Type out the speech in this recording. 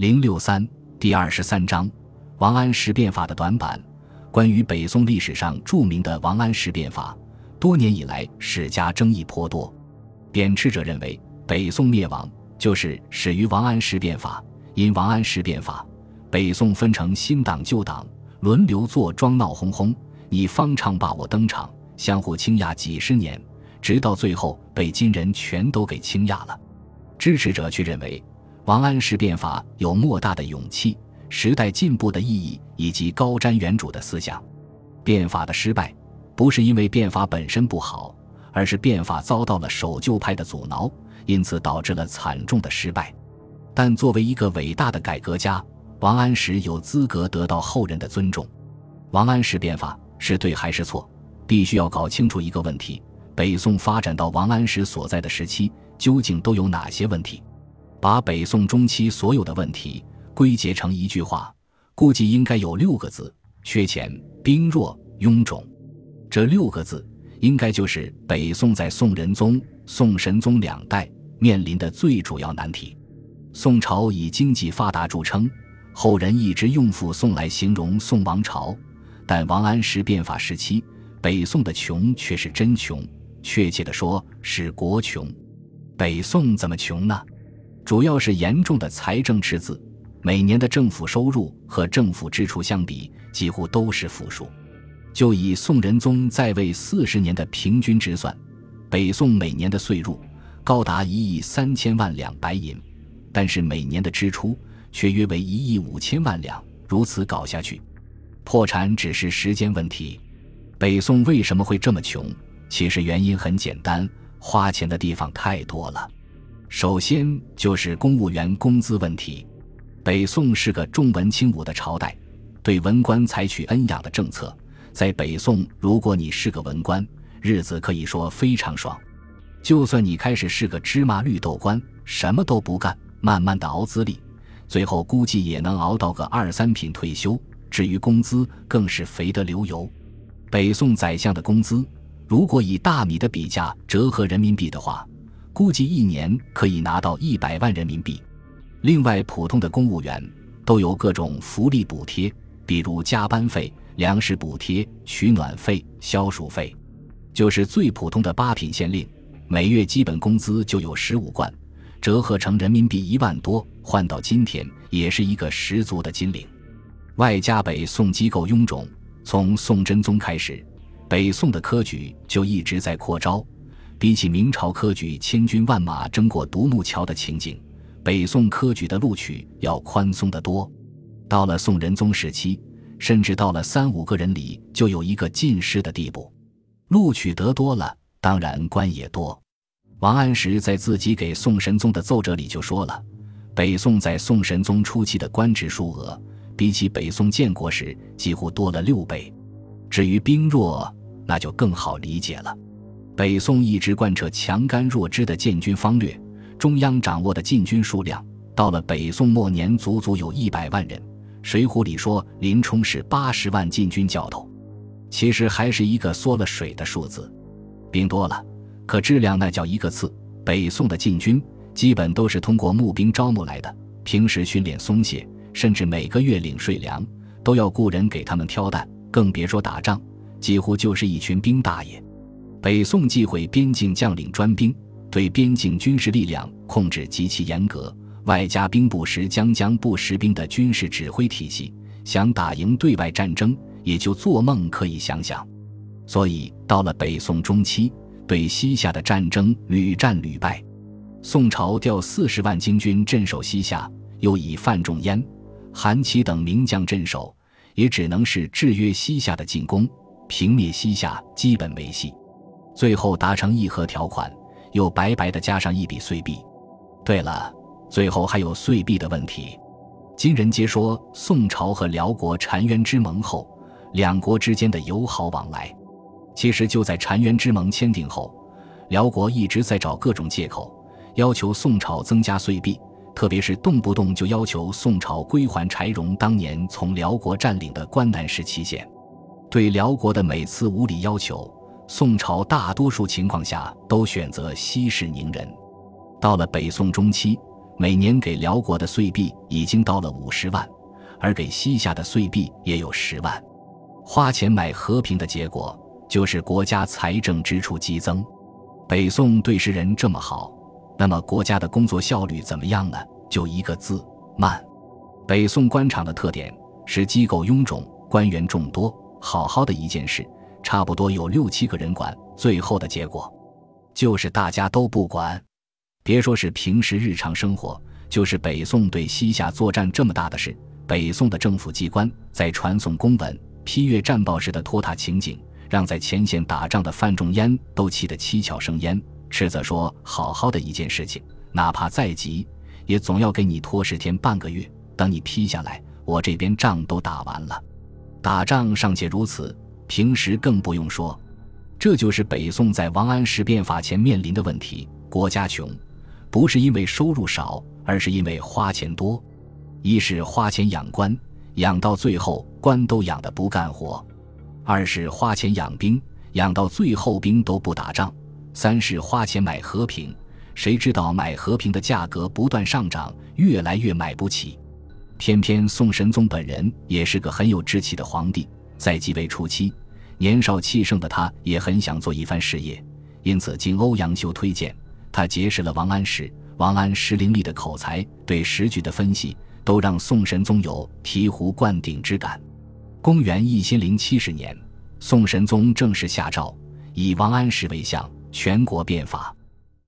零六三第二十三章王安石变法的短板。关于北宋历史上著名的王安石变法，多年以来史家争议颇多。贬斥者认为，北宋灭亡就是始于王安石变法。因王安石变法，北宋分成新党旧党，轮流坐庄闹哄哄，你方唱罢我登场，相互倾轧几十年，直到最后被金人全都给倾轧了。支持者却认为，王安石变法有莫大的勇气、时代进步的意义以及高瞻远瞩的思想。变法的失败，不是因为变法本身不好，而是变法遭到了守旧派的阻挠，因此导致了惨重的失败。但作为一个伟大的改革家，王安石有资格得到后人的尊重。王安石变法是对还是错？必须要搞清楚一个问题：北宋发展到王安石所在的时期，究竟都有哪些问题？把北宋中期所有的问题归结成一句话，估计应该有六个字：缺钱、兵弱、臃肿。这六个字，应该就是北宋在宋仁宗、宋神宗两代面临的最主要难题。宋朝以经济发达著称，后人一直用“富宋”来形容宋王朝。但王安石变法时期，北宋的穷却是真穷，确切的说是国穷。北宋怎么穷呢？主要是严重的财政赤字，每年的政府收入和政府支出相比，几乎都是负数。就以宋仁宗在位四十年的平均值算，北宋每年的税入高达一亿三千万两白银。但是每年的支出却约为一亿五千万两，如此搞下去，破产只是时间问题。北宋为什么会这么穷？其实原因很简单，花钱的地方太多了。首先就是公务员工资问题。北宋是个重文轻武的朝代，对文官采取恩养的政策。在北宋，如果你是个文官，日子可以说非常爽。就算你开始是个芝麻绿豆官，什么都不干。慢慢的熬资历，最后估计也能熬到个二三品退休。至于工资，更是肥得流油。北宋宰相的工资，如果以大米的比价折合人民币的话，估计一年可以拿到一百万人民币。另外，普通的公务员都有各种福利补贴，比如加班费、粮食补贴、取暖费、消暑费。就是最普通的八品县令，每月基本工资就有十五贯。折合成人民币一万多，换到今天也是一个十足的金领。外加北宋机构臃肿，从宋真宗开始，北宋的科举就一直在扩招。比起明朝科举千军万马争过独木桥的情景，北宋科举的录取要宽松得多。到了宋仁宗时期，甚至到了三五个人里就有一个进士的地步。录取得多了，当然官也多。王安石在自己给宋神宗的奏折里就说了，北宋在宋神宗初期的官职数额，比起北宋建国时几乎多了六倍。至于兵弱，那就更好理解了。北宋一直贯彻强干弱支的建军方略，中央掌握的禁军数量，到了北宋末年足足有一百万人。《水浒》里说林冲是八十万禁军教头，其实还是一个缩了水的数字。兵多了。可质量那叫一个次。北宋的禁军基本都是通过募兵招募来的，平时训练松懈，甚至每个月领税粮都要雇人给他们挑担，更别说打仗，几乎就是一群兵大爷。北宋忌讳边境将领专兵，对边境军事力量控制极其严格，外加兵不识将将不识兵的军事指挥体系，想打赢对外战争也就做梦可以想想。所以到了北宋中期。对西夏的战争屡战屡败，宋朝调四十万精军镇守西夏，又以范仲淹、韩琦等名将镇守，也只能是制约西夏的进攻，平灭西夏基本没戏。最后达成议和条款，又白白的加上一笔岁币。对了，最后还有岁币的问题。今人皆说宋朝和辽国澶渊之盟后，两国之间的友好往来。其实就在澶渊之盟签订后，辽国一直在找各种借口，要求宋朝增加岁币，特别是动不动就要求宋朝归还柴荣当年从辽国占领的关南时期县。对辽国的每次无理要求，宋朝大多数情况下都选择息事宁人。到了北宋中期，每年给辽国的岁币已经到了五十万，而给西夏的岁币也有十万。花钱买和平的结果，就是国家财政支出激增。北宋对诗人这么好，那么国家的工作效率怎么样呢？就一个字：慢。北宋官场的特点是机构臃肿，官员众多。好好的一件事，差不多有六七个人管，最后的结果，就是大家都不管。别说是平时日常生活，就是北宋对西夏作战这么大的事，北宋的政府机关在传送公文、批阅战报时的拖沓情景，让在前线打仗的范仲淹都气得七窍生烟。斥责说：“好好的一件事情，哪怕再急，也总要给你拖十天半个月，等你批下来，我这边仗都打完了。打仗尚且如此，平时更不用说。这就是北宋在王安石变法前面临的问题：国家穷。”不是因为收入少，而是因为花钱多。一是花钱养官，养到最后官都养的不干活；二是花钱养兵，养到最后兵都不打仗；三是花钱买和平，谁知道买和平的价格不断上涨，越来越买不起。偏偏宋神宗本人也是个很有志气的皇帝，在继位初期，年少气盛的他也很想做一番事业，因此经欧阳修推荐。他结识了王安石，王安石伶俐的口才，对时局的分析，都让宋神宗有醍醐灌顶之感。公元一千零七十年，宋神宗正式下诏，以王安石为相，全国变法。